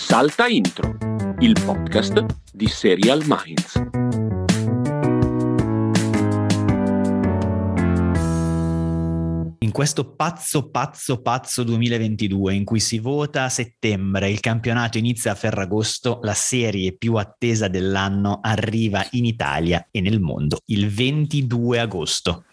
Salta Intro, il podcast di Serial Minds. In questo pazzo, pazzo, pazzo 2022 in cui si vota a settembre, il campionato inizia a Ferragosto, la serie più attesa dell'anno arriva in Italia e nel mondo il 22 agosto.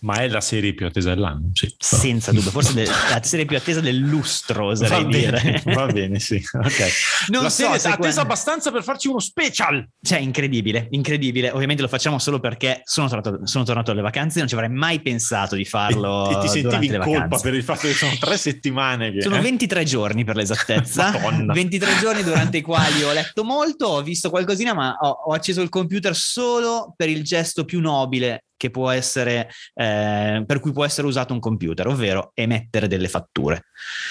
Ma è la serie più attesa dell'anno, sì. Senza dubbio, forse de- la serie più attesa del lustro, oserei va dire. Bene, va bene, sì. Ok. Non la so serie se è attesa quando- abbastanza per farci uno special. Cioè, incredibile, incredibile. Ovviamente lo facciamo solo perché sono tornato, sono tornato alle vacanze, non ci avrei mai pensato di farlo e, e ti sentivi in colpa vacanze. per il fatto che sono tre settimane che... Sono eh? 23 giorni per l'esattezza, Madonna. 23 giorni durante i quali ho letto molto, ho visto qualcosina, ma ho, ho acceso il computer solo per il gesto più nobile che può essere, eh, per cui può essere usato un computer, ovvero emettere delle fatture.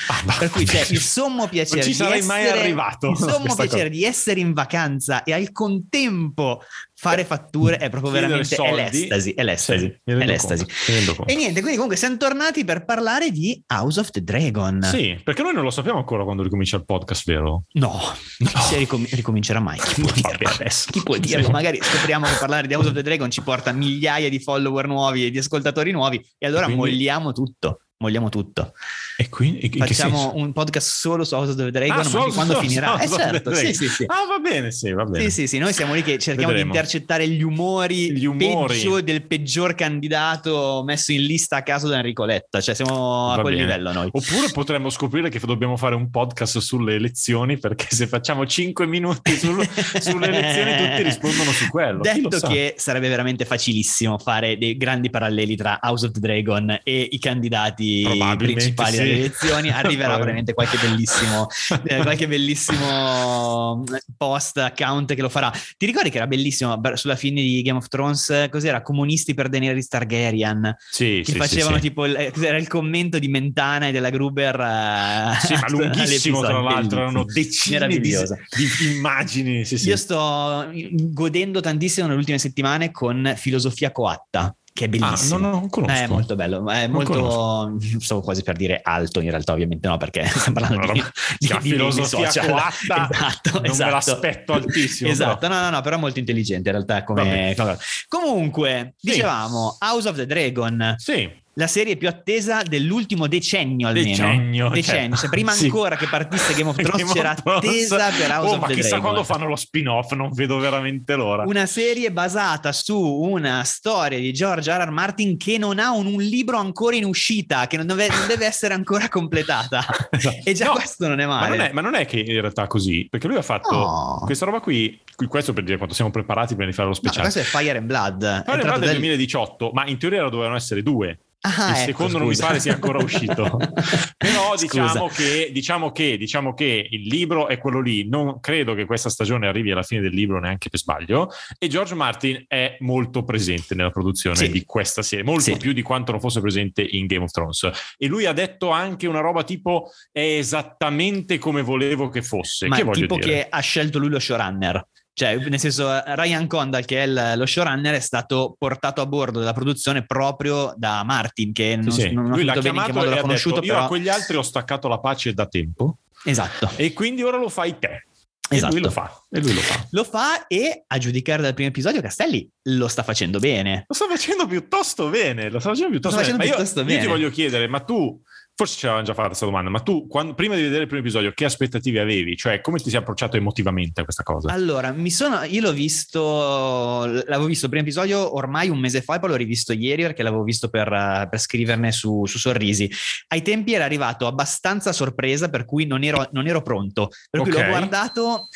Ah, Per cui c'è il sommo piacere di essere, il sommo piacere di essere in vacanza e al contempo fare fatture è proprio Chiedere veramente è soldi. l'estasi, è l'estasi, Sì, è l'estasi. conto. E niente, quindi comunque siamo tornati per parlare di House of the Dragon. Sì, perché noi non lo sappiamo ancora quando ricomincia il podcast, vero? No, non si ricom- ricomincerà mai. Chi può dirlo? adesso. Chi può dirlo? Sì. Magari scopriamo che parlare di House of the Dragon ci porta migliaia di follower nuovi e di ascoltatori nuovi e allora Quindi- molliamo tutto. Molliamo tutto. E quindi in che Facciamo un podcast solo su House of the Dragon, Ah, ma House- quando su finirà? House Eh certo, sì, sì, sì. Ah, va bene, sì, va bene. Sì, sì, sì, noi siamo lì che cerchiamo Vedremo. di intercettare gli umori, Gli umori. peggio del peggior candidato messo in lista a caso da Enrico Letta, cioè siamo a Va quel bene. livello noi. Oppure potremmo scoprire che dobbiamo fare un podcast sulle elezioni perché se facciamo 5 minuti sul- sulle elezioni tutti rispondono su quello. Detto che sarebbe veramente facilissimo fare dei grandi paralleli tra House of the Dragon e i candidati Probabilmente principali sì. delle elezioni, arriverà veramente qualche bellissimo, eh, qualche bellissimo eh, post account che lo farà. Ti ricordi che era bellissimo sulla fine di Game of Thrones? Cos'era? Comunisti per Daenerys Targaryen. Sì, Che sì, facevano sì, tipo il, eh, cos'era il commento di Mentana e della Gruber. eh, Sì, ma lunghissimo tra l'altro, erano decine di, di immagini. Io sto godendo tantissimo nelle ultime settimane con Filosofia Coatta, che è Ah, bellissimo. no, no, non conosco. È molto bello, è Non molto. Stavo quasi per dire alto, in realtà, ovviamente no, perché stiamo parlando di, Si di, chiama di filosofia social. coatta, Esatto, non me esatto. l'aspetto altissimo, Esatto, no, no, no, però è molto intelligente in realtà. Come... Comunque, Sì. dicevamo House of the Dragon, Sì, la serie più attesa dell'ultimo decennio almeno. Decennio, Decennio. cioè, prima sì. ancora che partisse Game of Thrones Game of c'era Thrones. attesa per House oh, of ma the chissà Dragon. quando fanno lo spin-off, non vedo veramente l'ora. Una serie basata su una storia di George R. R. Martin che non ha un, un libro ancora in uscita, che non deve, non deve essere ancora completata. Esatto. E già No, questo non è Ma male. non, è, ma non è che in realtà è così, perché lui ha fatto No. questa roba qui, questo per dire quanto siamo preparati prima di fare lo No, speciale. questo è Fire and Blood. In tratto realtà del dal- 2018, ma in teoria dovevano essere due. Ah, il ecco, secondo non mi scusa. pare sia ancora uscito. Però Scusa. diciamo che, diciamo, che, diciamo che il libro è quello lì. Non credo che questa stagione arrivi alla fine del libro neanche per sbaglio. E George Martin è molto presente nella produzione Sì. di questa serie, molto Sì. più di quanto non fosse presente in Game of Thrones. E lui ha detto anche una roba tipo è esattamente come volevo che fosse. Ma che tipo dire? che ha scelto lui lo showrunner. Cioè, nel senso, Ryan Condal, che è il- lo showrunner, è stato portato a bordo della produzione proprio da Martin, che non, Sì, non lui l'ha capito bene in che chiamato modo l'ha ha conosciuto, detto, io però... a quegli altri ho staccato la pace da tempo Esatto. e quindi ora lo fai te. Esatto. Lui lo fa. E lui lo fa. Lo fa e, a giudicare dal primo episodio, Castelli lo sta facendo bene. Lo sta facendo piuttosto bene, lo sta facendo piuttosto sta bene. facendo Ma io, piuttosto io ti bene. voglio chiedere, ma tu, forse ci avevamo già fatto questa domanda, ma tu quando- prima di vedere il primo episodio che aspettative avevi? Cioè come ti sei approcciato emotivamente a questa cosa? Allora, mi sono, io l'ho visto, l'avevo visto il primo episodio ormai un mese fa e poi l'ho rivisto ieri perché l'avevo visto per, per scriverne su, su Sorrisi. Ai tempi era arrivato abbastanza sorpresa per cui non ero, non ero pronto, per cui Ok. l'ho guardato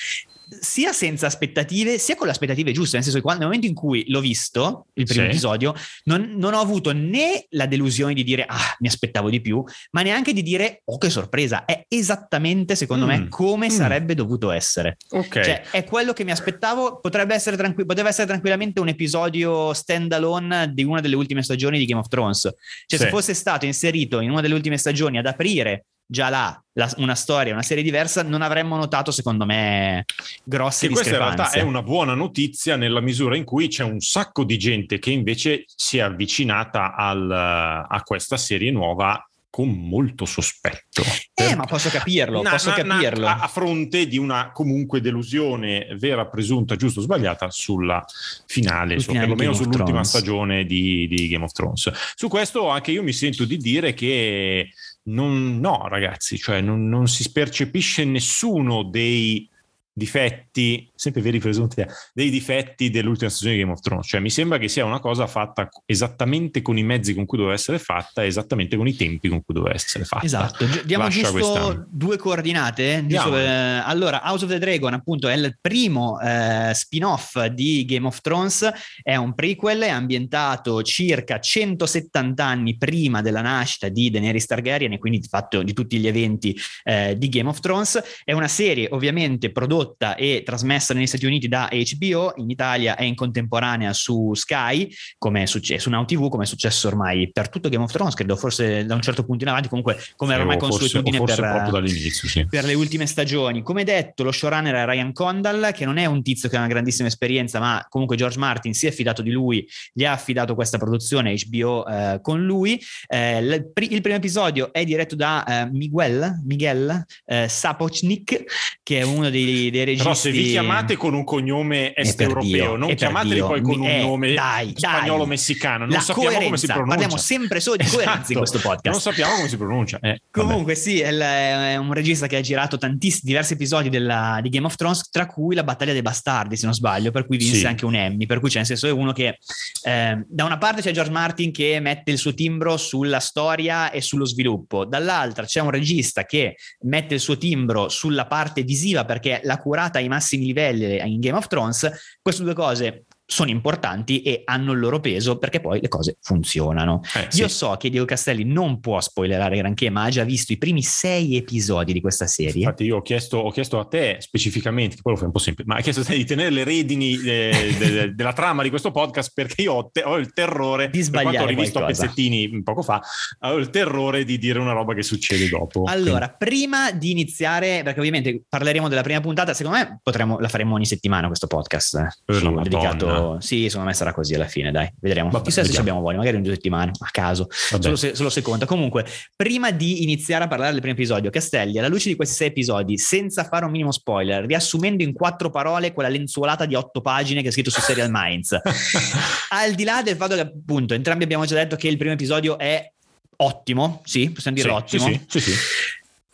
sia senza aspettative sia con le aspettative giuste, nel senso che quando, nel momento in cui l'ho visto, il primo Sì. episodio, non, non ho avuto né la delusione di dire ah mi aspettavo di più, ma neanche di dire oh che sorpresa, è esattamente secondo Mm. me come Mm. sarebbe dovuto essere. ok. Cioè, è quello che mi aspettavo. Potrebbe essere tranqui- poteva essere tranquillamente un episodio stand-alone di una delle ultime stagioni di Game of Thrones. Cioè, Sì. se fosse stato inserito in una delle ultime stagioni ad aprire già là la- una storia, una serie diversa, non avremmo notato, secondo me, grosse Che questa in realtà è una buona notizia nella misura in cui c'è un sacco di gente che invece si è avvicinata al- a questa serie nuova con molto sospetto. Eh, ma posso capirlo, na, posso na, capirlo. a, a, fronte di una comunque delusione vera, presunta, giusta o sbagliata sulla finale, su, perlomeno sull'ultima stagione di, di, Game of Thrones. Su questo anche io mi sento di dire che non, no, ragazzi, cioè non, non si percepisce nessuno dei difetti, sempre veri presunti, eh, dei difetti dell'ultima stagione di Game of Thrones. Cioè, mi sembra che sia una cosa fatta esattamente con i mezzi con cui doveva essere fatta, esattamente con i tempi con cui doveva essere fatta. Esatto. Diamo Lascia giusto questa... due coordinate. Giusto, eh, allora, House of the Dragon, appunto, è il primo eh, spin-off di Game of Thrones. È un prequel, è ambientato circa 170 anni prima della nascita di Daenerys Targaryen e quindi di fatto di tutti gli eventi eh, di Game of Thrones. È una serie ovviamente prodotta e trasmessa negli Stati Uniti da HBO, in Italia è in contemporanea su Sky, come è successo, su Now TV, come è successo ormai per tutto Game of Thrones, credo forse da un certo punto in avanti, comunque come era ormai consuetudine forse, per, sì. per le ultime stagioni. Come detto, lo showrunner è Ryan Condal, che non è un tizio che ha una grandissima esperienza, ma comunque George Martin si è affidato di lui, gli ha affidato questa produzione HBO eh, con lui. Eh, il, il, primo episodio è diretto da eh, Miguel, Miguel eh, Sapochnik, che è uno dei, dei registi. Però se vi chiamate con un cognome est europeo, non chiamateli poi con un eh, nome dai, spagnolo messicano, non sappiamo coerenza. come si pronuncia. Parliamo sempre solo di coerenza esatto. in questo podcast. Non sappiamo come si pronuncia. Eh, Comunque, sì, è un regista che ha girato tantissimi diversi episodi della, di Game of Thrones, tra cui la battaglia dei bastardi, se non sbaglio, per cui vinse sì. anche un Emmy. Per cui c'è nel senso è uno che eh, da una parte c'è George Martin che mette il suo timbro sulla storia e sullo sviluppo, dall'altra c'è un regista che mette il suo timbro sulla parte visiva perché la curata ai massimi livelli in Game of Thrones, queste due cose sono importanti e hanno il loro peso perché poi le cose funzionano. Eh, Io sì. so che Diego Castelli non può spoilerare granché, ma ha già visto i primi sei episodi di questa serie. Infatti, io ho chiesto, ho chiesto a te specificamente, che poi lo fai un po' semplice, ma ho chiesto a te di tenere le redini eh, de, de, della trama di questo podcast perché io ho, te, ho il terrore, di sbagliare. ho rivisto qualcosa. a pezzettini poco fa, ho il terrore di dire una roba che succede dopo. Allora, Quindi. prima di iniziare, perché ovviamente parleremo della prima puntata, secondo me potremmo, la faremo ogni settimana questo podcast eh, su, dedicato sì, secondo me sarà così alla fine, dai, vedremo. Ma Chissà se abbiamo voglia, magari in due settimane, a caso, solo se, solo se, conta. Comunque, prima di iniziare a parlare del primo episodio, Castelli, alla luce di questi sei episodi, senza fare un minimo spoiler, riassumendo in quattro parole quella lenzuolata di otto pagine che è scritto su Serial Minds, al di là del fatto che appunto entrambi abbiamo già detto che il primo episodio è ottimo, sì, possiamo dire sì, ottimo. Sì, sì, sì,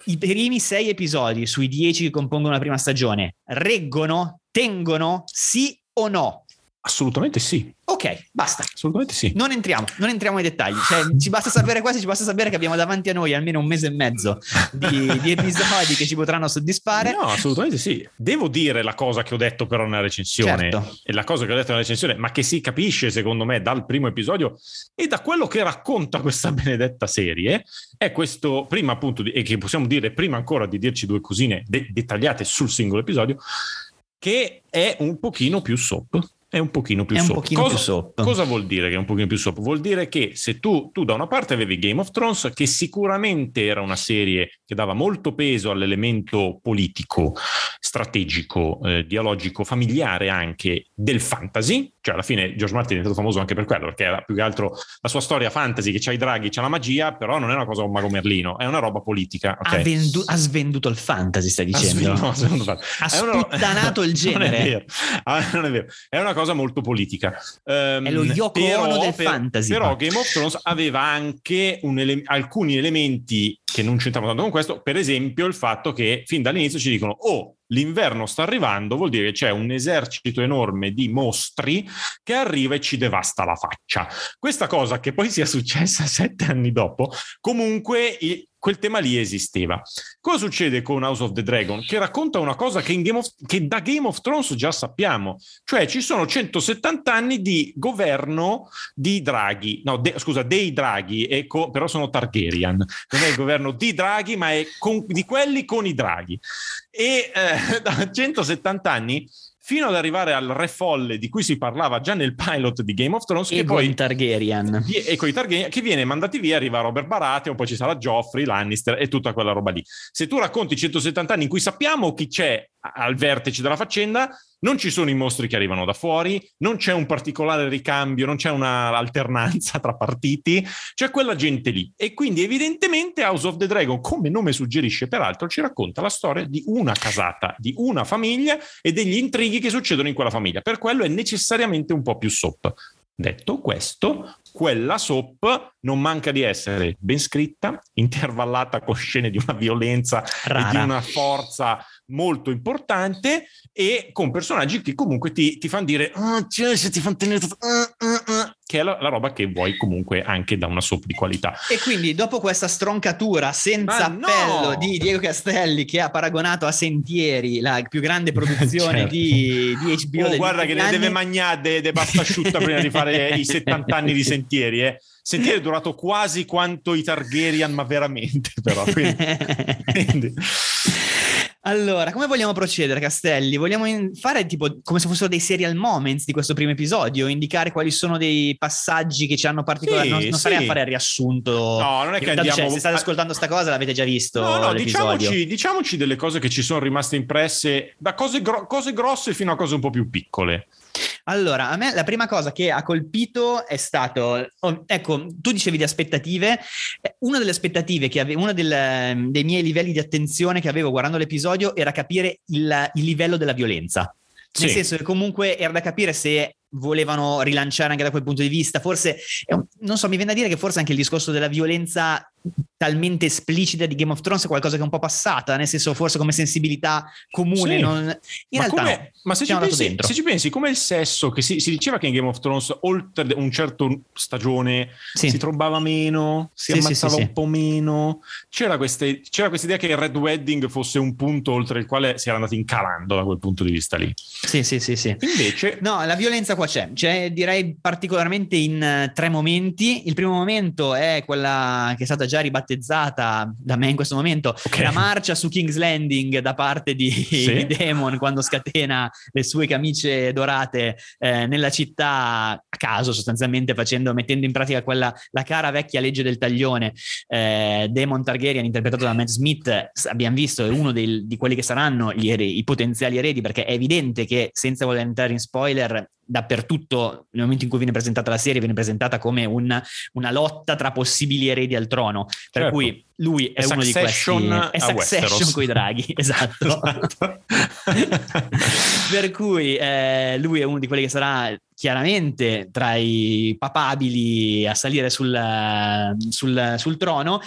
I primi sei episodi sui dieci che compongono la prima stagione reggono, tengono, sì o no? Assolutamente sì. Ok, basta. Assolutamente sì. Non entriamo, non entriamo nei dettagli. Cioè, ci basta sapere questo, ci basta sapere che abbiamo davanti a noi almeno un mese e mezzo di, di, episodi che ci potranno soddisfare. No, assolutamente sì. Devo dire la cosa che ho detto però nella recensione. Certo. E la cosa che ho detto nella recensione, ma che si capisce secondo me dal primo episodio e da quello che racconta questa benedetta serie, è questo, prima appunto, e che possiamo dire prima ancora di dirci due cosine de- dettagliate sul singolo episodio, che è un pochino più soap è un pochino più, pochino cosa. Cosa vuol dire che è un pochino più soap? Vuol dire che se tu, tu, da una parte avevi Game of Thrones, che sicuramente era una serie che dava molto peso all'elemento politico, strategico, eh, dialogico, familiare anche del fantasy, cioè alla fine George Martin è diventato famoso anche per quello, perché era più che altro la sua storia fantasy, che c'ha i draghi, c'ha la magia, però non è una cosa un mago Merlino, è una roba politica. Okay? Ha, vendu- ha, svenduto il fantasy, stai dicendo? Ha, svenduto, no, ha sputtanato il genere. Non è vero, ah, non è vero. È una cosa molto politica. Um, è lo Yoko però, del per, fantasy. Però Game of Thrones aveva anche ele- alcuni elementi che non c'entravano tanto con questo, per esempio il fatto che fin dall'inizio ci dicono oh, l'inverno sta arrivando, vuol dire che c'è un esercito enorme di mostri che arriva e ci devasta la faccia. Questa cosa che poi sia successa sette anni dopo, comunque quel tema lì esisteva. Cosa succede con House of the Dragon? Che racconta una cosa che, of, che, da Game of Thrones già sappiamo, cioè ci sono 170 anni di governo di draghi, no, de, scusa, dei draghi, co, però sono Targaryen, non è il governo di draghi, ma è con, di quelli con i draghi. E eh, da 170 anni fino ad arrivare al re folle di cui si parlava già nel pilot di Game of Thrones. E con i Targaryen. E con i Targaryen, che viene mandati via, arriva Robert Baratheon, poi ci sarà Joffrey, Lannister e tutta quella roba lì. Se tu racconti 170 anni in cui sappiamo chi c'è al vertice della faccenda, non ci sono i mostri che arrivano da fuori, non c'è un particolare ricambio, non c'è un'alternanza tra partiti, c'è quella gente lì. E quindi evidentemente House of the Dragon, come nome suggerisce peraltro, ci racconta la storia di una casata, di una famiglia e degli intrighi che succedono in quella famiglia. Per quello è necessariamente un po' più soap. Detto questo, quella soap non manca di essere ben scritta, intervallata con scene di una violenza Rara. e di una forza molto importante e con personaggi che comunque ti, ti fanno dire oh, cioè, se ti fanno tenere uh, uh, uh, che è la, la, roba che vuoi comunque anche da una soap di qualità. E quindi dopo questa stroncatura senza appello di Diego Castelli che ha paragonato a Sentieri la più grande produzione certo. di, di, HBO. Oh, guarda che ne deve mangiare de, de pasta asciutta prima di fare i 70 anni di Sentieri. Eh. Sentieri è durato quasi quanto i Targaryen, ma veramente però. Quindi, quindi. Allora, come vogliamo procedere, Castelli? Vogliamo fare tipo come se fossero dei serial moments di questo primo episodio, indicare quali sono dei passaggi che ci hanno particolare. Sì, non, non sì. sarei a fare il riassunto. No, non è che andiamo... Cioè, se state ascoltando sta cosa l'avete già visto. No, no, diciamoci, diciamoci, delle cose che ci sono rimaste impresse, da cose, gro- cose grosse fino a cose un po' più piccole. Allora, a me la prima cosa che ha colpito è stato, oh, ecco, tu dicevi di aspettative, eh, una delle aspettative che avevo, uno del, dei miei livelli di attenzione che avevo guardando l'episodio era capire il, il livello della violenza. Nel sì. senso che comunque era da capire se volevano rilanciare anche da quel punto di vista. Forse, non so, mi viene da dire che forse anche il discorso della violenza talmente esplicita di Game of Thrones è qualcosa che è un po' passata, nel senso forse come sensibilità comune. Sì. Non... In ma realtà come, no, ma se ci, pensi, se ci, pensi, come il sesso, che si, si, diceva che in Game of Thrones oltre un certo stagione sì. si trovava meno, si sì, ammazzava un po' meno, c'era, questa idea che il Red Wedding fosse un punto oltre il quale si era andati incalando da quel punto di vista lì. Sì, sì, sì. sì. Invece... No, la violenza qua c'è, c'è direi particolarmente in uh, tre momenti. Il primo momento è quella che è stata già ribattezzata da me in questo momento, okay. la marcia su King's Landing da parte di, sì. di Demon quando scatena le sue camicie dorate eh, nella città a caso sostanzialmente facendo, mettendo in pratica quella, la cara vecchia legge del taglione. Eh, Demon Targaryen interpretato da Matt Smith, abbiamo visto, è uno dei, di quelli che saranno eredi, i potenziali eredi perché è evidente che senza voler entrare in spoiler dappertutto, nel momento in cui viene presentata la serie, viene presentata come un, una lotta tra possibili eredi al trono. Per certo. cui lui è, è uno di questi. È Succession con i draghi, esatto. esatto. per cui eh, lui è uno di quelli che sarà chiaramente tra i papabili a salire sul, sul, sul, trono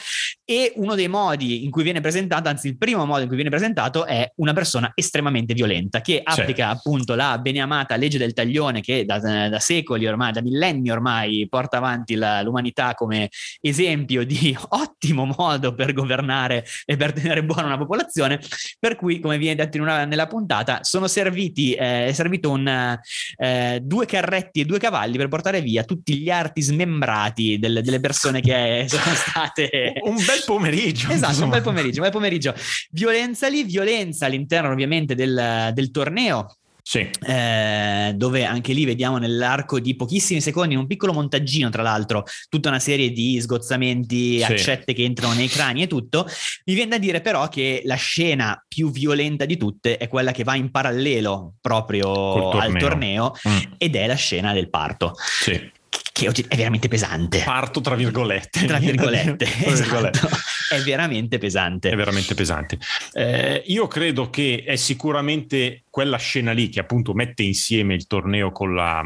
e uno dei modi in cui viene presentato, anzi il primo modo in cui viene presentato è una persona estremamente violenta che applica sì. appunto la beneamata legge del taglione che da, da, secoli ormai, da millenni ormai porta avanti la, l'umanità come esempio di ottimo modo per governare e per tenere buona una popolazione, per cui come viene detto una, nella puntata sono serviti, eh, è servito un, eh, due carretti e due cavalli per portare via tutti gli arti smembrati delle, delle persone che sono state... un bel pomeriggio. Esatto, insomma. un bel pomeriggio, un bel pomeriggio. Violenza lì, violenza all'interno ovviamente del, del torneo sì. Eh, dove anche lì vediamo nell'arco di pochissimi secondi, in un piccolo montaggino, tra l'altro, tutta una serie di sgozzamenti, sì. accette che entrano nei crani e tutto. Mi viene da dire però che la scena più violenta di tutte è quella che va in parallelo proprio torneo. al torneo mm. ed è la scena del parto. Sì che è veramente pesante. Parto tra virgolette. Tra virgolette, tra virgolette. Esatto. È veramente pesante. È veramente pesante. Eh, io credo che è sicuramente quella scena lì che appunto mette insieme il torneo con la,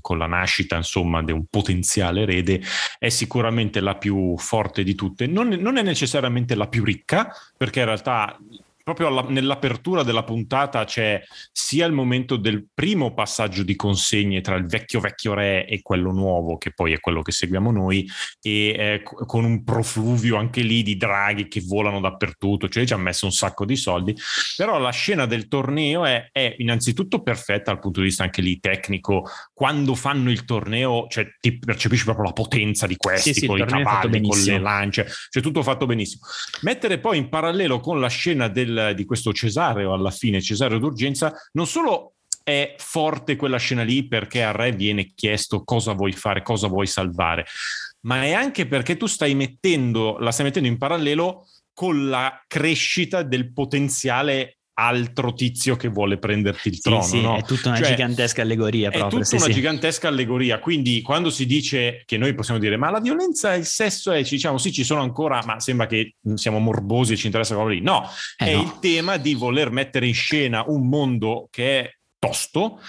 con la nascita, insomma, di un potenziale erede, è sicuramente la più forte di tutte. Non, non è necessariamente la più ricca, perché in realtà proprio alla, nell'apertura della puntata c'è sia il momento del primo passaggio di consegne tra il vecchio vecchio re e quello nuovo, che poi è quello che seguiamo noi, e eh, con un profluvio anche lì di draghi che volano dappertutto, cioè ci ha messo un sacco di soldi, però la scena del torneo è, è innanzitutto perfetta dal punto di vista anche lì tecnico, quando fanno il torneo, cioè ti percepisci proprio la potenza di questi, sì, sì, con i cavalli, con le lance, cioè tutto fatto benissimo. Mettere poi in parallelo con la scena del del, di questo Cesareo alla fine, Cesareo d'urgenza, non solo è forte quella scena lì perché al re viene chiesto cosa vuoi fare, cosa vuoi salvare, ma è anche perché tu stai mettendo, la stai mettendo in parallelo con la crescita del potenziale altro tizio che vuole prenderti il trono. sì, no? è tutta una Cioè, gigantesca allegoria È proprio. tutta sì, una sì. gigantesca allegoria. Quindi, quando si dice che noi possiamo dire, ma la violenza e il sesso è, ci diciamo, sì, ci sono ancora, ma sembra che siamo morbosi e ci interessa quello lì. No, Eh, è no. il tema di voler mettere in scena un mondo che è tosto,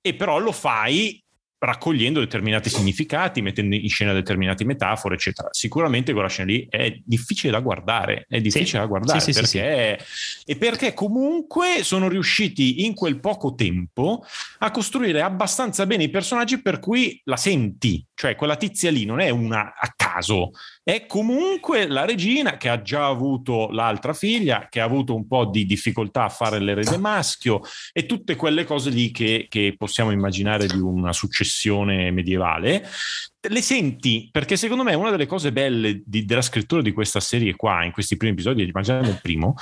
e però lo fai raccogliendo determinati significati, mettendo in scena determinate metafore, eccetera. Sicuramente quella scena lì è difficile da guardare, è difficile da guardare Sì, sì, sì, perché e perché comunque sono riusciti in quel poco tempo a costruire abbastanza bene i personaggi per cui la senti, cioè quella tizia lì non è una a caso, è comunque la regina che ha già avuto l'altra figlia, che ha avuto un po' di difficoltà a fare l'erede maschio e tutte quelle cose lì che, che possiamo immaginare di una successione medievale. Le senti perché secondo me una delle cose belle di- della scrittura di questa serie qua, in questi primi episodi, ma già nel primo,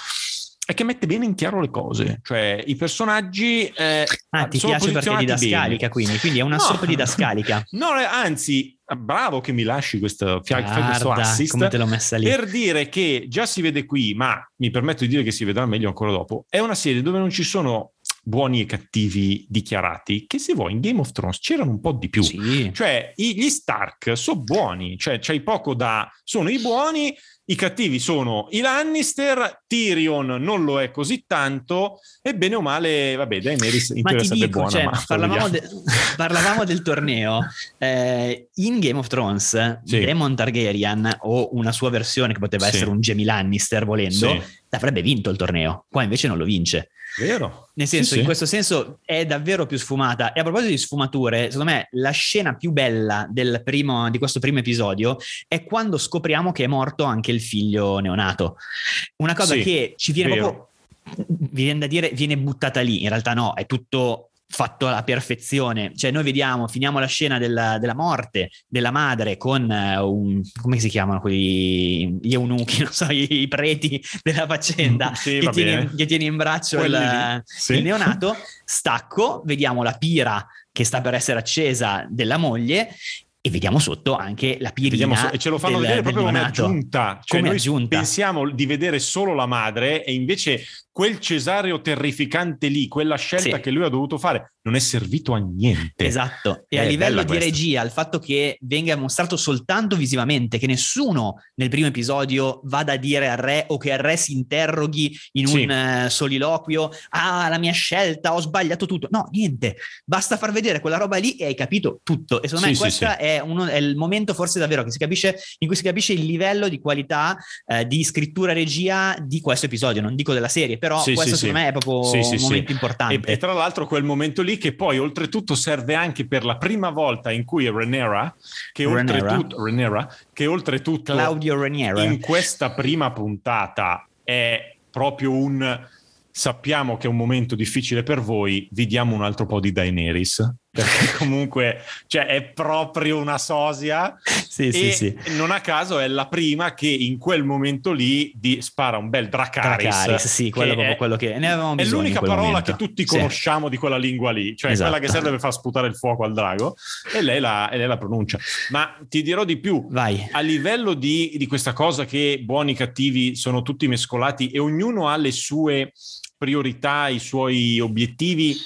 è che mette bene in chiaro le cose, cioè i personaggi eh, Ah, ti piace perché è didascalica, bene. quindi, quindi è una No. soap didascalica. No, anzi, bravo che mi lasci questo, fai questo Guarda assist come te l'ho messa lì. per dire che già si vede qui, ma mi permetto di dire che si vedrà meglio ancora dopo. È una serie dove non ci sono buoni e cattivi dichiarati, che se vuoi in Game of Thrones c'erano un po' di più. Sì. Cioè, gli Stark sono buoni, cioè c'hai poco da... sono i buoni, i cattivi sono i Lannister, Tyrion non lo è così tanto, e bene o male, vabbè, Daenerys in Ma teoria sarebbe dico, buona, cioè, ma parlavamo, de- parlavamo del torneo. Eh, in Game of Thrones, Sì. Daemon Targaryen o una sua versione che poteva Sì. essere un Jamie Lannister volendo, Sì. avrebbe vinto il torneo. Qua invece non lo vince. Vero? Nel senso, Sì, in sì. questo senso è davvero più sfumata. E a proposito di sfumature, secondo me la scena più bella del primo, di questo primo episodio è quando scopriamo che è morto anche il figlio neonato. Una cosa Sì, che ci viene vero. proprio, vi viene da dire, viene buttata lì. In realtà no, è tutto fatto alla perfezione. Cioè noi vediamo, finiamo la scena della, della morte della madre con eh, un, come si chiamano quelli, gli eunuchi, non so, i, i preti della faccenda, Sì, che tiene, che tiene in braccio il, sì. il neonato, stacco, vediamo la pira che sta per essere accesa della moglie e vediamo sotto anche la pirina so- e ce lo fanno del- vedere proprio come aggiunta. Cioè, Come noi aggiunta. pensiamo di vedere solo la madre e invece quel cesareo terrificante lì, quella scelta Sì. che lui ha dovuto fare, non è servito a niente. Esatto, e a È livello di questa. regia, il fatto che venga mostrato soltanto visivamente, che nessuno nel primo episodio vada a dire al re o che il re si interroghi in Sì. un eh, soliloquio, ah la mia scelta, ho sbagliato tutto. No, niente, basta far vedere quella roba lì e hai capito tutto. E secondo Sì, me questo sì. È, uno- è il momento forse davvero che si capisce, in cui si capisce il livello di qualità eh, di scrittura regia di questo episodio, non dico della serie, però questo secondo me è proprio un momento E, importante. e tra l'altro quel momento lì che poi oltretutto serve anche per la prima volta in cui Renera, che Rhaenyra. oltretutto, Rhaenyra, che oltretutto Claudio Ranieri. in questa prima puntata è proprio un sappiamo che è un momento difficile per voi, vi diamo un altro po' di Daenerys, perché comunque cioè, è proprio una sosia Sì, e sì, sì. non a caso è la prima che in quel momento lì di, spara un bel Dracaris. Dracarys, sì, quello è è- quello che ne avevamo è bisogno. l'unica in quel parola momento. che tutti Sì. conosciamo di quella lingua lì, cioè Esatto. quella che serve per far sputare il fuoco al drago, e lei la, e lei la pronuncia. Ma ti dirò di più, Vai. a livello di, di questa cosa che buoni e cattivi sono tutti mescolati e ognuno ha le sue priorità, i suoi obiettivi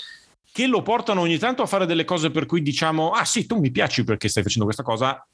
che lo portano ogni tanto a fare delle cose per cui diciamo ah sì tu mi piaci perché stai facendo questa cosa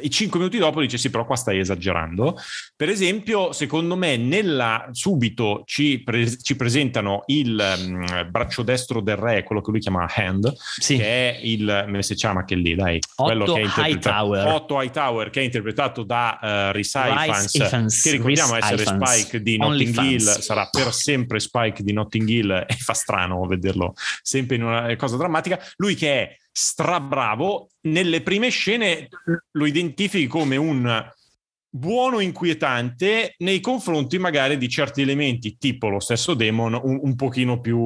e cinque minuti dopo dice sì però qua stai esagerando per esempio secondo me nella subito ci, pre- ci presentano il mm, braccio destro del re quello che lui chiama hand Sì. che è il come si chiama che lì dai quello Otto che è interpretato Hightower. Otto Hightower che è interpretato da uh, Rhys Ifans, Rice che ricordiamo Rhys essere Ifans. Spike di Only Notting Hill sarà per sempre Spike di Notting Hill e fa strano vederlo sempre in una cosa drammatica lui che è strabravo nelle prime scene lo identifichi come un buono inquietante nei confronti magari di certi elementi tipo lo stesso Demon un, un pochino più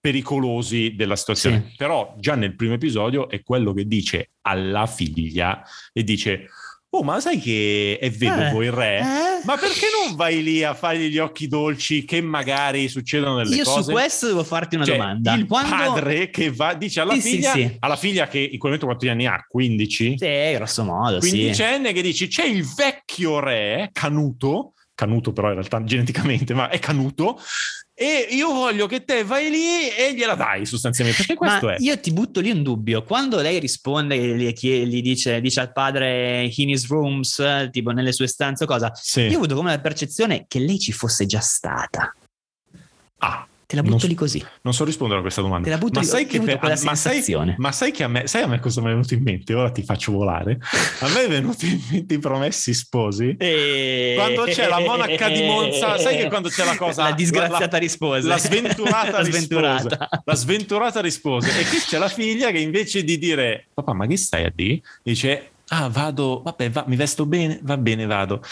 pericolosi della situazione Sì. però già nel primo episodio è quello che dice alla figlia e dice oh ma sai che è vedovo Eh, il re eh? ma perché non vai lì a fargli gli occhi dolci che magari succedono delle Io cose su questo devo farti una Cioè, domanda. il Quando... padre che va dice alla Sì, sì, figlia sì. alla figlia che in quel momento quanti anni ha 15 Sì, grosso modo, sì. quindicenne che dice c'è il vecchio re Canuto canuto però in realtà geneticamente, ma è canuto, e io voglio che te vai lì e gliela dai sostanzialmente, perché questo Ma è. io ti butto lì un dubbio. Quando lei risponde, gli, gli dice, dice al padre in his rooms, tipo nelle sue stanze o cosa, Sì. io ho avuto come la percezione che lei ci fosse già stata. Ah, Te la Non butto so- lì così. non so rispondere a questa domanda. Te la butto ma lì, sai che per- ma sai, ma sai che a me, sai a me cosa mi è venuto in mente? Ora ti faccio volare. A me è venuto in mente i promessi sposi. E... Quando c'è la monaca di Monza, sai che quando c'è la cosa- La disgraziata la- rispose. La sventurata La sventurata. La sventurata rispose. E qui c'è la figlia che invece di dire papà, ma che stai a dire? Dice ah vado, vabbè, va- mi vesto bene, va bene, vado.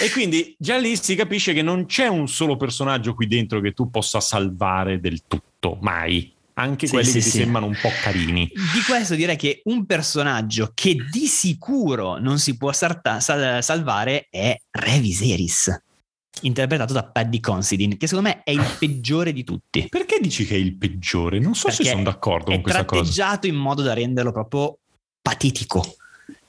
E quindi già lì si capisce che non c'è un solo personaggio qui dentro che tu possa salvare del tutto, mai. Anche Sì, quelli sì, che ti sì. sembrano un po' carini. Di questo direi che un personaggio che di sicuro non si può sarta- sal- salvare è Re Viserys, interpretato da Paddy Considine, che secondo me è il peggiore di tutti. Perché dici che è il peggiore? Non so se Perché sono d'accordo È con questa cosa. tratteggiato in modo da renderlo proprio patetico.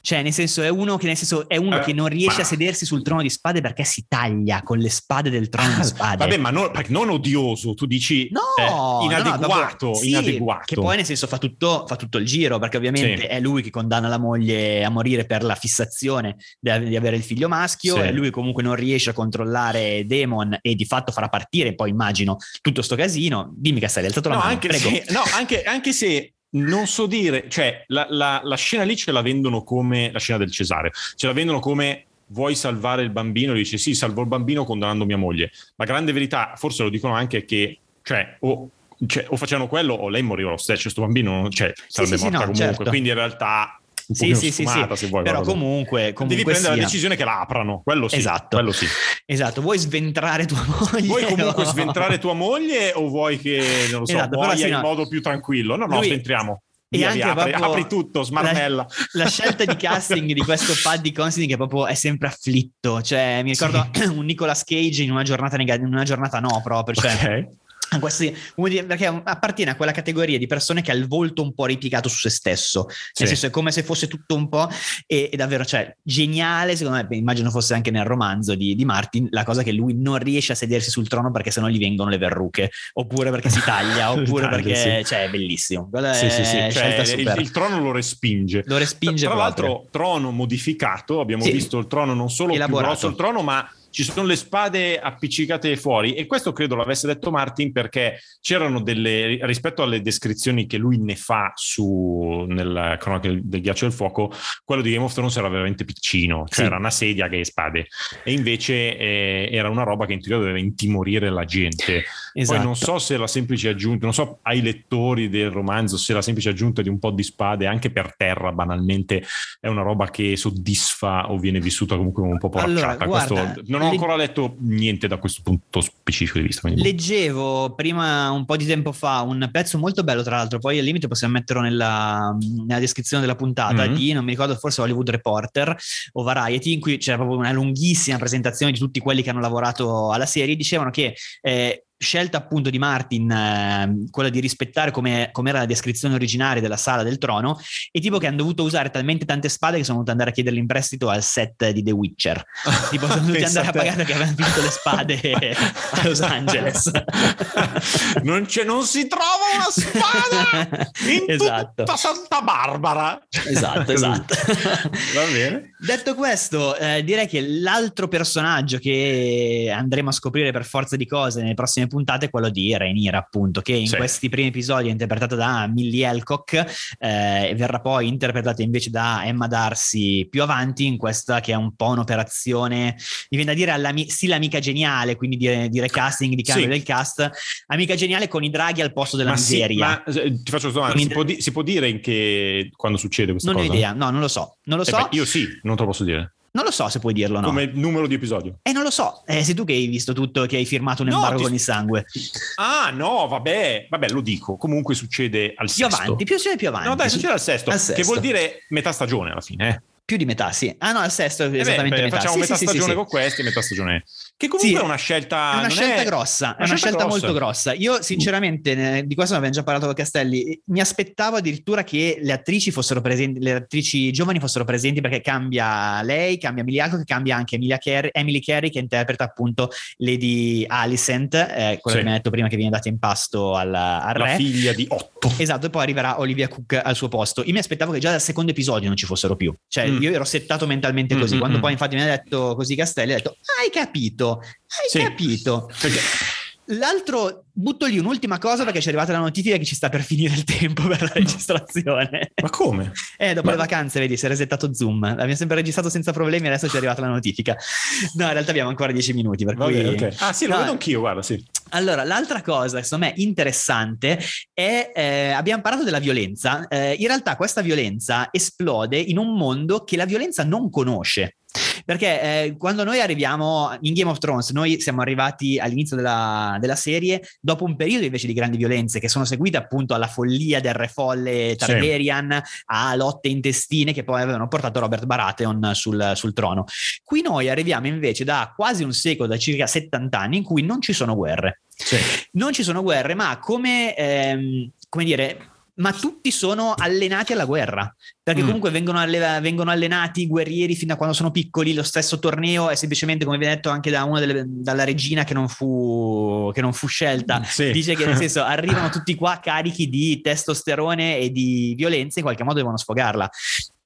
Cioè, nel senso, è uno che, nel senso, è uno Eh, che non riesce ma- a sedersi sul trono di spade perché si taglia con le spade del trono di spade. Vabbè, ma non, non odioso, tu dici No, eh, no, no, inadeguato, proprio- sì, inadeguato. Che poi nel senso fa tutto, fa tutto il giro, perché ovviamente Sì. è lui che condanna la moglie a morire per la fissazione di, avere il figlio maschio, Sì. è lui comunque non riesce a controllare Demon e di fatto farà partire, poi immagino, tutto sto casino. Dimmi che stai alzato la No, mano, anche prego. se, no, anche, anche se non so dire, cioè la, la- la scena lì ce la vendono come la scena del Cesare, ce la vendono come vuoi salvare il bambino? E dice sì, salvo il bambino condannando mia moglie. La grande verità, forse lo dicono anche, è che cioè, o, cioè, o facevano quello o lei moriva lo stesso, questo bambino cioè, sarebbe sì, sì, morta no, comunque, certo. quindi in realtà un Sì, sì, sì, sfumata, sì. se vuoi. Però guarda. comunque, Devi comunque prendere sia. la decisione che la aprano, quello sì. Esatto. Quello sì. Esatto, vuoi sventrare tua moglie? Vuoi comunque o- sventrare tua moglie o vuoi che, non lo so, Esatto, muoia sì, in no. modo più tranquillo? No, no, Lui- sventriamo. E Via, anche via, apri, apri tutto, smarmella. La, la scelta di casting di questo Paddy Considine che proprio è sempre afflitto. Cioè, mi ricordo un Nicolas Cage in una giornata, nega- in una giornata no, proprio. Cioè, Ok. Questi- perché appartiene a quella categoria di persone che ha il volto un po' ripiegato su se stesso. Nel Sì. senso, è come se fosse tutto un po'. E, e davvero, cioè, geniale. Secondo me, immagino fosse anche nel romanzo di, di Martin, la cosa che lui non riesce a sedersi sul trono perché sennò gli vengono le verruche, oppure perché si taglia, oppure Taglia, perché, sì. cioè, è bellissimo. Quella Sì, è sì, sì. Cioè, il, il trono lo respinge. Lo respinge Tra proprio. l'altro, trono modificato, abbiamo Sì. visto il trono non solo Elaborato. più grosso il trono, ma ci sono le spade appiccicate fuori e questo credo l'avesse detto Martin perché c'erano delle rispetto alle descrizioni che lui ne fa su nel cronaca del ghiaccio del fuoco, quello di Game of Thrones era veramente piccino, cioè Sì. era una sedia che spade e invece eh, era una roba che in teoria doveva intimorire la gente. Esatto. Poi non so se la semplice aggiunta, non so ai lettori del romanzo se la semplice aggiunta di un po' di spade anche per terra banalmente è una roba che soddisfa o viene vissuta comunque un po' Allora, poracciata. Questo- non ho le- ancora letto niente da questo punto specifico di vista. quindi- Leggevo prima un po' di tempo fa un pezzo molto bello, tra l'altro, poi al limite possiamo metterlo nella, nella descrizione della puntata Mhm. di, non mi ricordo, forse Hollywood Reporter o Variety, in cui c'era proprio una lunghissima presentazione di tutti quelli che hanno lavorato alla serie. Dicevano che eh, scelta appunto di Martin, eh, quella di rispettare come era la descrizione originaria della sala del trono, e tipo che hanno dovuto usare talmente tante spade che sono dovuti andare a chiederle in prestito al set di The Witcher. Tipo sono dovuti andare a pagare perché avevano finito le spade a Los Angeles. non, c'è- non si trova una spada in Esatto. tutta Santa Barbara. Esatto, esatto. Va bene. Detto questo, eh, direi che l'altro personaggio che andremo a scoprire per forza di cose nelle prossime puntate è quello di Rhaenyra, appunto, che in Sì. questi primi episodi è interpretata da Millie Alcock eh, e verrà poi interpretata invece da Emma Darcy più avanti in questa che è un po' un'operazione, mi viene da dire all'ami- sì, l'amica geniale, quindi di, di recasting, di cambio Sì. del cast, amica geniale con i draghi al posto della Ma sì, miseria. ma, eh, ti faccio una domanda, si i- può, di- si può dire in che quando succede questa non ho cosa? idea, no, non lo so, non lo Eh so, beh, io sì, non te lo posso dire. Non lo so se puoi dirlo no. Come numero di episodio. Eh, non lo so, eh, sei tu che hai visto tutto, che hai firmato un No, embargo ti- con il sangue. Ah, no, vabbè, vabbè, lo dico. Comunque succede al Più sesto. avanti, più, più avanti. No, dai, succede al sesto, Al che sesto. vuol dire metà stagione alla fine. Eh. Più di metà, sì. Ah no, al sesto Eh esattamente beh, metà. Facciamo Sì, metà sì, stagione sì. con questi e metà stagione. Che comunque Sì, è una scelta. È una scelta grossa, è una scelta grossa. molto grossa. Io sinceramente, ne- di questo ne abbiamo già parlato con Castelli, mi aspettavo addirittura che le attrici fossero presenti, le attrici giovani fossero presenti perché cambia lei, cambia Emilia Clarke, cambia anche Emilia Carey, Emily Carey che interpreta appunto Lady Alicent, eh, quella Sì. che abbiamo detto prima che viene data in pasto al, al La re. figlia di Otto. Esatto, e poi arriverà Olivia Cook al suo posto. Io mi aspettavo che già dal secondo episodio non ci fossero più. Cioè, Mm. io ero settato mentalmente così. mm, Quando mm. poi, infatti, mi ha detto così Castelli, ha detto: Hai capito? Hai Sì. capito? Perché L'altro, butto lì un'ultima cosa perché ci è arrivata la notifica che ci sta per finire il tempo per la registrazione. Ma come? Eh, dopo Ma- le vacanze, vedi, si è resettato Zoom. Abbiamo sempre registrato senza problemi, adesso ci è arrivata la notifica. No, in realtà abbiamo ancora 10 minuti. Per Va cui... bene, ok. Ah, sì, lo No, vedo anch'io, guarda, sì. allora, l'altra cosa, secondo me, interessante è, eh, abbiamo parlato della violenza. Eh, in realtà questa violenza esplode in un mondo che la violenza non conosce. Perché eh, quando noi arriviamo in Game of Thrones, noi siamo arrivati all'inizio della, della serie dopo un periodo invece di grandi violenze che sono seguite appunto alla follia del re folle Targaryen, a lotte intestine che poi avevano portato Robert Baratheon sul, sul trono. Qui noi arriviamo invece da quasi un secolo, da circa 70 anni, in cui non ci sono guerre. Sì. Non ci sono guerre, ma come, ehm, come dire, ma tutti sono allenati alla guerra. Perché Mm. comunque vengono, alle- vengono allenati i guerrieri fino a quando sono piccoli. Lo stesso torneo è semplicemente, come viene detto anche da una delle, dalla regina che non fu, che non fu scelta. Sì. Dice che nel senso arrivano tutti qua carichi di testosterone e di violenza, in qualche modo devono sfogarla.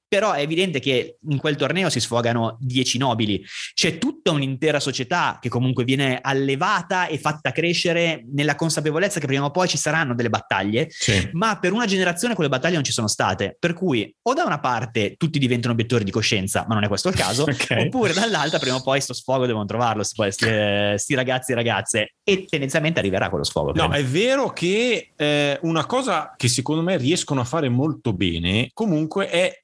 Però è evidente che in quel torneo si sfogano dieci nobili. C'è tutta un'intera società che comunque viene allevata e fatta crescere nella consapevolezza che prima o poi ci saranno delle battaglie, Sì. ma per una generazione quelle battaglie non ci sono state. Per cui o da una parte tutti diventano obiettori di coscienza, ma non è questo il caso, Ok. oppure dall'altra prima o poi sto sfogo devono trovarlo, sti, sti- eh, ragazzi e ragazze, e tendenzialmente arriverà quello sfogo. No, è vero che eh, una cosa che secondo me riescono a fare molto bene comunque è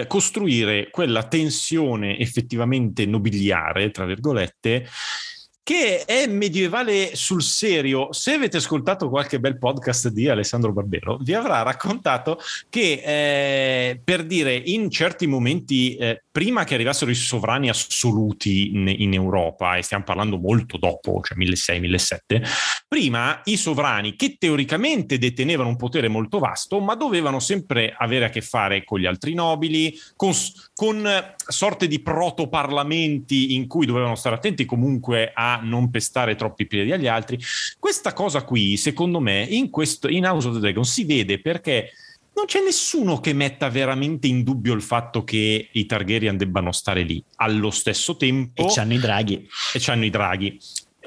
eh, costruire quella tensione effettivamente nobiliare, tra virgolette, che è medievale sul serio. Se avete ascoltato qualche bel podcast di Alessandro Barbero, vi avrà raccontato che eh, per dire in certi momenti, eh, prima che arrivassero i sovrani assoluti in, in Europa, e stiamo parlando molto dopo, cioè 1600-1700, prima i sovrani che teoricamente detenevano un potere molto vasto, ma dovevano sempre avere a che fare con gli altri nobili, con, con sorte di protoparlamenti in cui dovevano stare attenti comunque a non pestare troppi piedi agli altri. Questa cosa qui, secondo me, in, questo, in House of the Dragon si vede perché non c'è nessuno che metta veramente in dubbio il fatto che i Targaryen debbano stare lì. Allo stesso tempo E c'hanno i draghi. e c'hanno i draghi.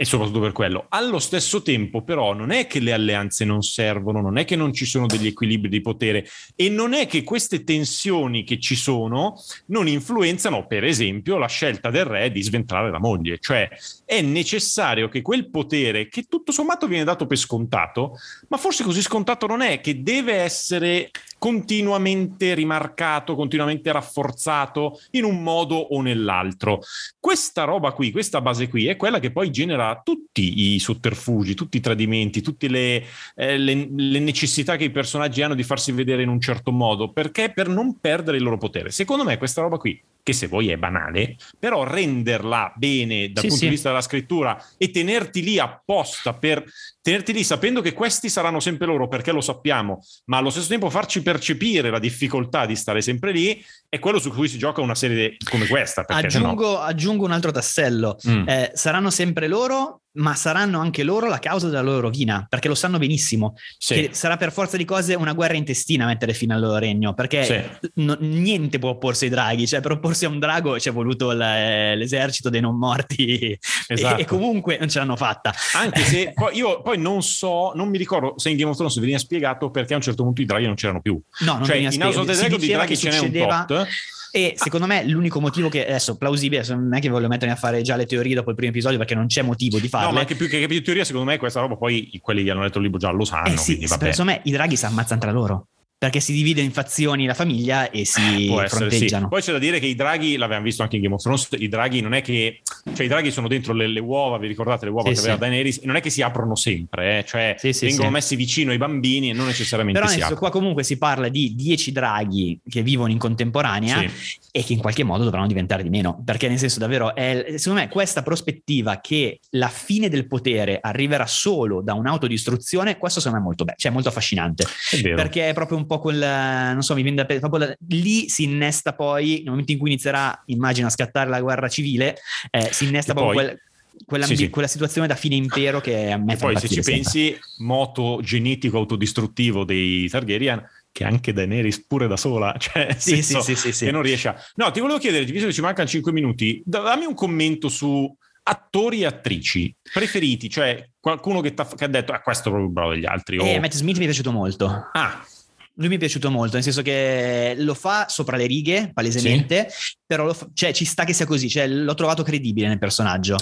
E soprattutto per quello. Allo stesso tempo, però, non è che le alleanze non servono, non è che non ci sono degli equilibri di potere e non è che queste tensioni che ci sono non influenzano, per esempio, la scelta del re di sventrare la moglie. Cioè, è necessario che quel potere, che tutto sommato viene dato per scontato, ma forse così scontato non è, che deve essere continuamente rimarcato, continuamente rafforzato in un modo o nell'altro. Questa roba qui, questa base qui, è quella che poi genera tutti i sotterfugi, tutti i tradimenti, tutte le, eh, le- le necessità che i personaggi hanno di farsi vedere in un certo modo, perché per non perdere il loro potere. Secondo me questa roba qui, che se vuoi è banale, però renderla bene dal Sì, punto sì. di vista della scrittura e tenerti lì apposta per tenerti lì sapendo che questi saranno sempre loro perché lo sappiamo, ma allo stesso tempo farci percepire la difficoltà di stare sempre lì è quello su cui si gioca una serie come questa. Se no- Aggiungo, aggiungo un altro tassello. Mm. Eh, saranno sempre loro, ma saranno anche loro la causa della loro rovina, perché lo sanno benissimo. Sì. Che sarà per forza di cose una guerra intestina a mettere fine al loro regno, perché Sì. no- niente può opporsi ai draghi, cioè per opporsi a un drago ci è voluto l- eh, l'esercito dei non morti e- Esatto. e, comunque non ce l'hanno fatta. Anche se poi io poi non so, non mi ricordo se in Game of Thrones veniva spiegato perché a un certo punto i draghi non c'erano più. No, non cioè veniva in House of the Dragon di diceva draghi che ce n'è un tot. E secondo me l'unico motivo che adesso plausibile, non è che voglio mettermi a fare già le teorie dopo il primo episodio perché non c'è motivo di farle. No, ma anche più che, che più teoria, secondo me questa roba poi quelli che hanno letto il libro già lo sanno. eh sì, quindi vabbè. secondo me i draghi si ammazzano tra loro. Perché si divide in fazioni la famiglia e si Può essere, fronteggiano. sì. Poi c'è da dire che i draghi, l'abbiamo visto anche in Game of Thrones, i draghi non è che, cioè i draghi sono dentro le, le uova, vi ricordate le uova Sì, che aveva sì. Daenerys, non è che si aprono sempre, eh, cioè vengono messi vicino ai bambini e non necessariamente Però si adesso qua comunque si parla di 10 draghi che vivono in contemporanea e che in qualche modo dovranno diventare di meno, perché nel senso davvero è, secondo me questa prospettiva che la fine del potere arriverà solo da un'autodistruzione, questo secondo me è molto bello, cioè molto affascinante, È perché è proprio un po' quel, non so, mi viene da proprio la- lì si innesta poi, nel momento in cui inizierà, immagino, a scattare la guerra civile, eh, si innesta E proprio poi- quel- quella, Sì, sì. quella situazione da fine impero che a me E poi se ci sempre. pensi, moto genetico autodistruttivo dei Targaryen, che anche Daenerys pure da sola, cioè Sì, senso sì, sì, sì, che non riesce a... No, ti volevo chiedere, visto che ci mancano 5 minuti, dammi un commento su attori e attrici preferiti, cioè qualcuno che, che ha detto, ah, questo è proprio bravo degli altri. o- Eh, Matt Smith mi è piaciuto molto. Ah, Lui mi è piaciuto molto, nel senso che lo fa sopra le righe, palesemente, però lo fa- cioè, ci sta che sia così, cioè, l'ho trovato credibile nel personaggio.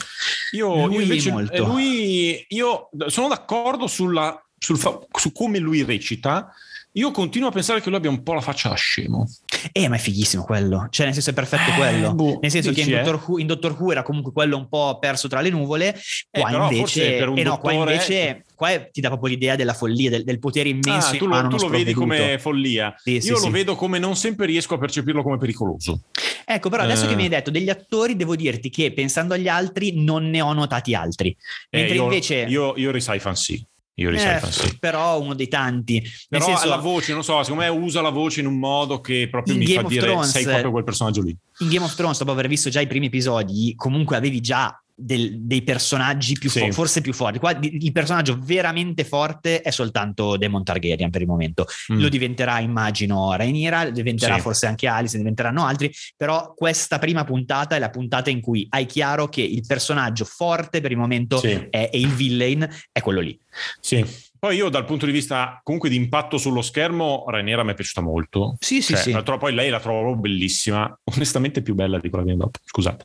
io, Lui io invece molto. eh, lui, io sono d'accordo sulla, sul su come lui recita. Io continuo a pensare che lui abbia un po' la faccia da scemo. Eh, ma è fighissimo quello, cioè nel senso è perfetto Eh, quello, boh, nel senso che in dici, eh? Doctor, Who, in Doctor Who era comunque quello un po' perso tra le nuvole, qua Eh, però forse invece, per un eh no, qua dottore- invece qua ti dà proprio l'idea della follia, del, del potere immenso Ah, tu lo, tu lo vedi come follia. Sì, sì, Io lo sì. vedo come non sempre riesco a percepirlo come pericoloso. Ecco, però adesso Eh. che mi hai detto degli attori, devo dirti che pensando agli altri non ne ho notati altri. Eh, Mentre io, invece... io, io Risaifan sì. Io Eh, sì. però uno dei tanti. Nel Però senso, la voce, non so, secondo me usa la voce in un modo che proprio mi Game fa dire Thrones- sei proprio quel personaggio lì. in Game of Thrones, dopo aver visto già i primi episodi, comunque avevi già del- dei personaggi più Sì. fo- forse più forti. Qua il personaggio veramente forte è soltanto Demon Targaryen per il momento. Mm. Lo diventerà, immagino, Rhaenyra, lo diventerà Sì. forse anche Alice, diventeranno altri, però questa prima puntata è la puntata in cui hai chiaro che il personaggio forte per il momento Sì. è, e il villain è quello lì. Sì. Poi io dal punto di vista comunque di impatto sullo schermo, Rhaenyra mi è piaciuta molto. Sì, sì, Cioè, sì. trovo- poi lei la trovo bellissima, onestamente più bella di quella che viene dopo, scusate.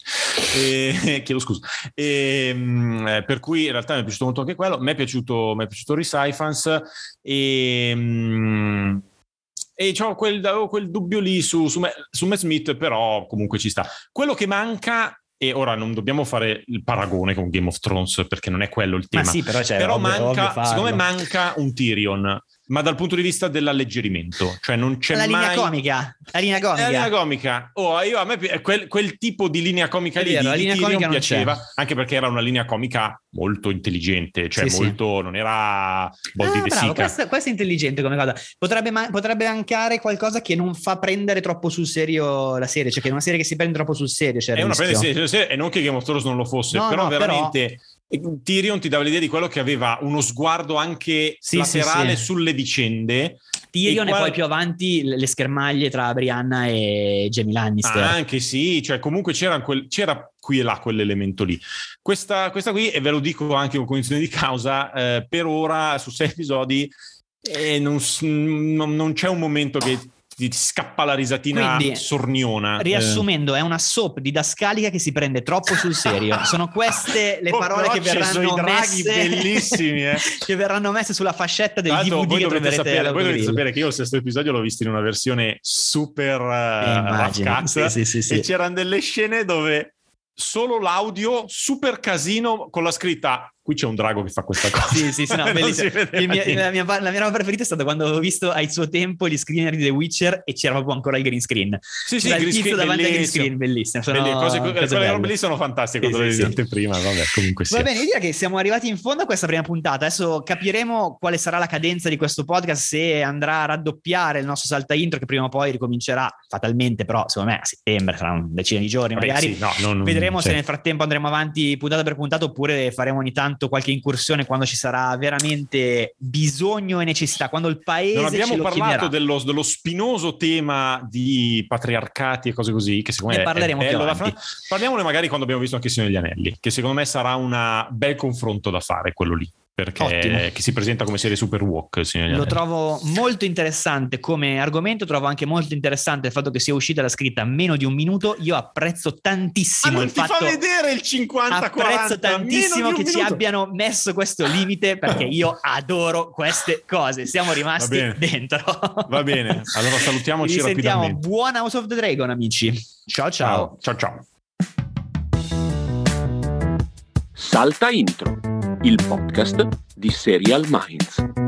E, chiedo scusa. E, mm, eh, per cui in realtà mi è piaciuto molto anche quello, mi è piaciuto, mi è piaciuto Recyphans e... mm, e ho quel, avevo quel dubbio lì su, su, su Matt Smith, però comunque ci sta. Quello che manca, e ora non dobbiamo fare il paragone con Game of Thrones perché non è quello il Ma tema, sì, però, cioè, però ovvio- ovvio manca, farlo. secondo me manca un Tyrion, ma dal punto di vista dell'alleggerimento, cioè non c'è la linea mai... comica, la linea comica. la linea comica. Oh, io, a me quel, quel tipo di linea comica lì vero, di, linea comica non piaceva, c'è. anche perché era una linea comica molto intelligente, cioè Sì, sì. molto, non era Boldi Ah, De bravo, questo, questo è intelligente come cosa. Potrebbe, ma- potrebbe mancare qualcosa che non fa prendere troppo sul serio la serie, cioè che è una serie che si prende troppo sul serio. Il È una di serie, e non che Game of Thrones non lo fosse, No, però no, veramente eh, Tyrion ti dava l'idea di quello che aveva uno sguardo anche Sì, sì, laterale sì. sulle vicende. Tyrion E e, qua- poi più avanti le schermaglie tra Brianna e Jamie Lannister. Ah, anche sì, cioè comunque c'era, quel- c'era qui e là quell'elemento lì. Questa, questa qui, e ve lo dico anche con cognizione di causa, eh, per ora su sei episodi eh, non, non- non c'è un momento che ti scappa la risatina Quindi, sorniona. Eh, Riassumendo, è una soap didascalica che si prende troppo sul serio. Sono queste le Oh, parole che verranno messe bellissimi, eh. che verranno messe sulla fascetta del l'altro, DVD voi che dovete, sapere, voi dovete sapere che io il sesto episodio l'ho visto in una versione super uh, Eh. Sì, sì, sì, sì. e c'erano delle scene dove solo l'audio super casino con la scritta qui c'è un drago che fa questa cosa Sì, sì, sì, no, bellissimo. niente. la, mia, la mia roba preferita è stata quando ho visto al suo tempo gli screener di The Witcher e c'era proprio ancora il green screen. sì sì il green screen, davanti al green screen, bellissimo. Sono Belli- cose, cose quelle belle. robe lì sono fantastiche Sì, quando sì, le sì. vedete prima vabbè comunque sia Va bene, io direi che siamo arrivati in fondo a questa prima puntata. Adesso capiremo quale sarà la cadenza di questo podcast, se andrà a raddoppiare il nostro salta intro, che prima o poi ricomincerà fatalmente, però secondo me a settembre, sarà una decina di giorni Vabbè, magari. sì, no, non- Vedremo sì. se nel frattempo andremo avanti puntata per puntata oppure faremo ogni tanto qualche incursione quando ci sarà veramente bisogno e necessità, quando il paese non abbiamo parlato dello, dello spinoso tema di patriarcati e cose così che secondo Ne me è parleremo più bello da parliamone magari quando abbiamo visto anche il Signore degli Anelli che secondo me sarà un bel confronto da fare quello lì perché che si presenta come serie super walk. Lo trovo molto interessante come argomento, trovo anche molto interessante il fatto che sia uscita la scritta a meno di un minuto. Io apprezzo tantissimo ah, il fatto fa vedere il 50 Apprezzo 40, tantissimo che ci abbiano messo questo limite perché io adoro queste cose. Siamo rimasti dentro. Va bene, allora salutiamoci Ci sentiamo. rapidamente. Buon House of the Dragon, amici. Ciao ciao. Ciao ciao. Salta Intro, il podcast di Serial Minds.